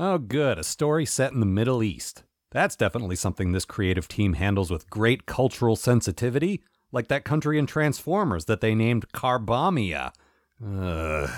Oh, good, a story set in the Middle East. That's definitely something this creative team handles with great cultural sensitivity, like that country in Transformers that they named Carbombya. Ugh.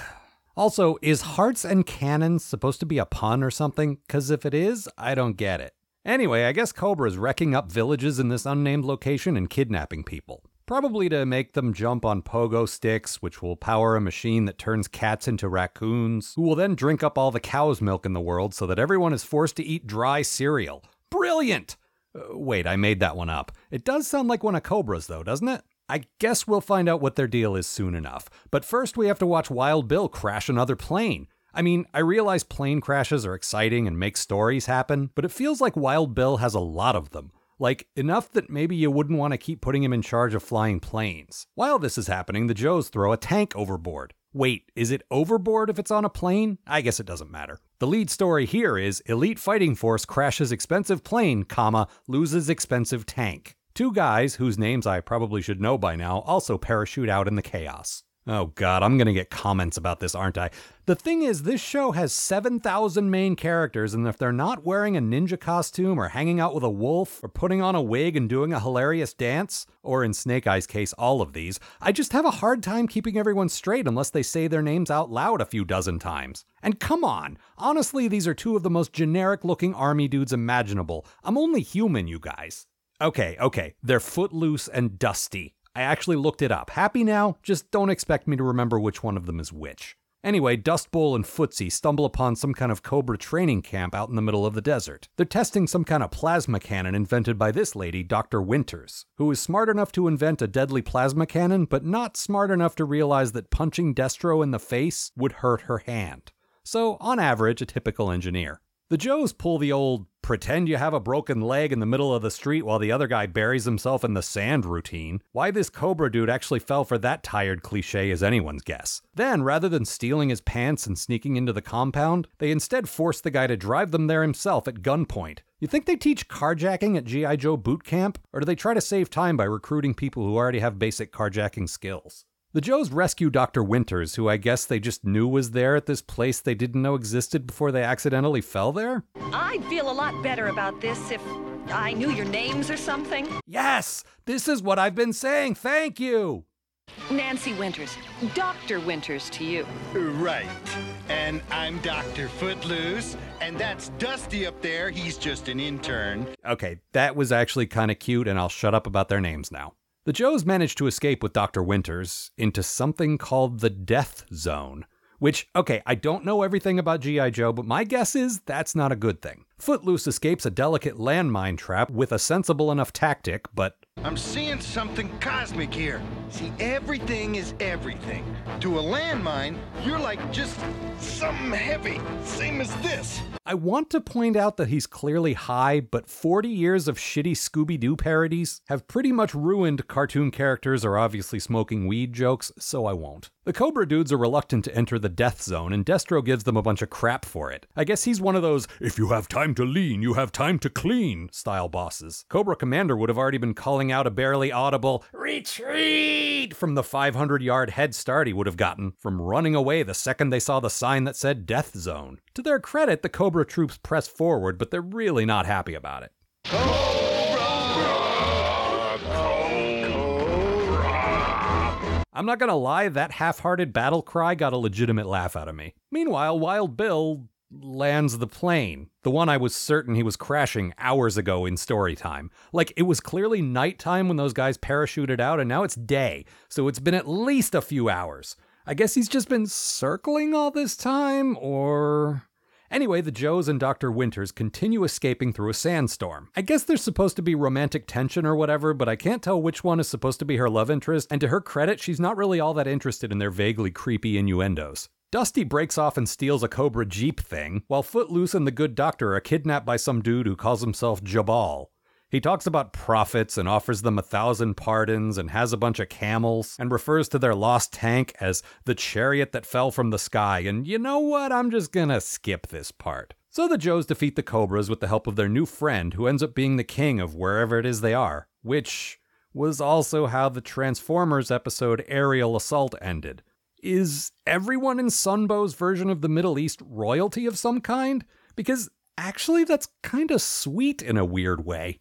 Also, is hearts and cannons supposed to be a pun or something? Because if it is, I don't get it. Anyway, I guess Cobra is wrecking up villages in this unnamed location and kidnapping people. Probably to make them jump on pogo sticks, which will power a machine that turns cats into raccoons, who will then drink up all the cow's milk in the world so that everyone is forced to eat dry cereal. Brilliant! Uh, wait, I made that one up. It does sound like one of Cobra's, though, doesn't it? I guess we'll find out what their deal is soon enough. But first, we have to watch Wild Bill crash another plane. I mean, I realize plane crashes are exciting and make stories happen, but it feels like Wild Bill has a lot of them. Like, enough that maybe you wouldn't want to keep putting him in charge of flying planes. While this is happening, the Joes throw a tank overboard. Wait, is it overboard if it's on a plane? I guess it doesn't matter. The lead story here is Elite Fighting Force crashes expensive plane, comma, loses expensive tank. Two guys, whose names I probably should know by now, also parachute out in the chaos. Oh god, I'm gonna get comments about this, aren't I? The thing is, this show has 7,000 main characters, and if they're not wearing a ninja costume, or hanging out with a wolf, or putting on a wig and doing a hilarious dance, or in Snake Eye's case, all of these, I just have a hard time keeping everyone straight unless they say their names out loud a few dozen times. And come on, honestly, these are two of the most generic looking army dudes imaginable. I'm only human, you guys. Okay, okay, they're footloose and dusty. I actually looked it up. Happy now? Just don't expect me to remember which one of them is which. Anyway, Dust Bowl and Footsie stumble upon some kind of Cobra training camp out in the middle of the desert. They're testing some kind of plasma cannon invented by this lady, Dr. Winters, who is smart enough to invent a deadly plasma cannon, but not smart enough to realize that punching Destro in the face would hurt her hand. So, on average, a typical engineer. The Joes pull the old pretend you have a broken leg in the middle of the street while the other guy buries himself in the sand routine. Why this Cobra dude actually fell for that tired cliche is anyone's guess. Then, rather than stealing his pants and sneaking into the compound, they instead force the guy to drive them there himself at gunpoint. You think they teach carjacking at G.I. Joe boot camp? Or do they try to save time by recruiting people who already have basic carjacking skills? The Joes rescue Dr. Winters, who I guess they just knew was there at this place they didn't know existed before they accidentally fell there? I'd feel a lot better about this if I knew your names or something. Yes! This is what I've been saying! Thank you! Nancy Winters. Dr. Winters to you. Right. And I'm Dr. Footloose, and that's Dusty up there. He's just an intern. Okay, that was actually kind of cute, and I'll shut up about their names now. The Joes manage to escape with Dr. Winters into something called the Death Zone. Which, okay, I don't know everything about G.I. Joe, but my guess is that's not a good thing. Footloose escapes a delicate landmine trap with a sensible enough tactic, but. I'm seeing something cosmic here. See, everything is everything. To a landmine, you're like just something heavy, same as this. I want to point out that he's clearly high, but 40 years of shitty Scooby Doo parodies have pretty much ruined cartoon characters or obviously smoking weed jokes, so I won't. The Cobra dudes are reluctant to enter the death zone, and Destro gives them a bunch of crap for it. I guess he's one of those, if you have time to lean, you have time to clean style bosses. Cobra Commander would have already been calling out a barely audible, retreat, from the 500 yard head start he would have gotten from running away the second they saw the sign that said death zone. To their credit, the Cobra troops press forward, but they're really not happy about it. I'm not gonna lie, that half hearted battle cry got a legitimate laugh out of me. Meanwhile, Wild Bill lands the plane, the one I was certain he was crashing hours ago in story time. Like, it was clearly nighttime when those guys parachuted out, and now it's day, so it's been at least a few hours. I guess he's just been circling all this time, or. Anyway, the Joes and Dr. Winters continue escaping through a sandstorm. I guess there's supposed to be romantic tension or whatever, but I can't tell which one is supposed to be her love interest, and to her credit, she's not really all that interested in their vaguely creepy innuendos. Dusty breaks off and steals a Cobra Jeep thing, while Footloose and the good doctor are kidnapped by some dude who calls himself Jabal. He talks about prophets and offers them a thousand pardons and has a bunch of camels and refers to their lost tank as the chariot that fell from the sky. And you know what? I'm just gonna skip this part. So the Joes defeat the Cobras with the help of their new friend, who ends up being the king of wherever it is they are, which was also how the Transformers episode Aerial Assault ended. Is everyone in Sunbow's version of the Middle East royalty of some kind? Because actually, that's kind of sweet in a weird way.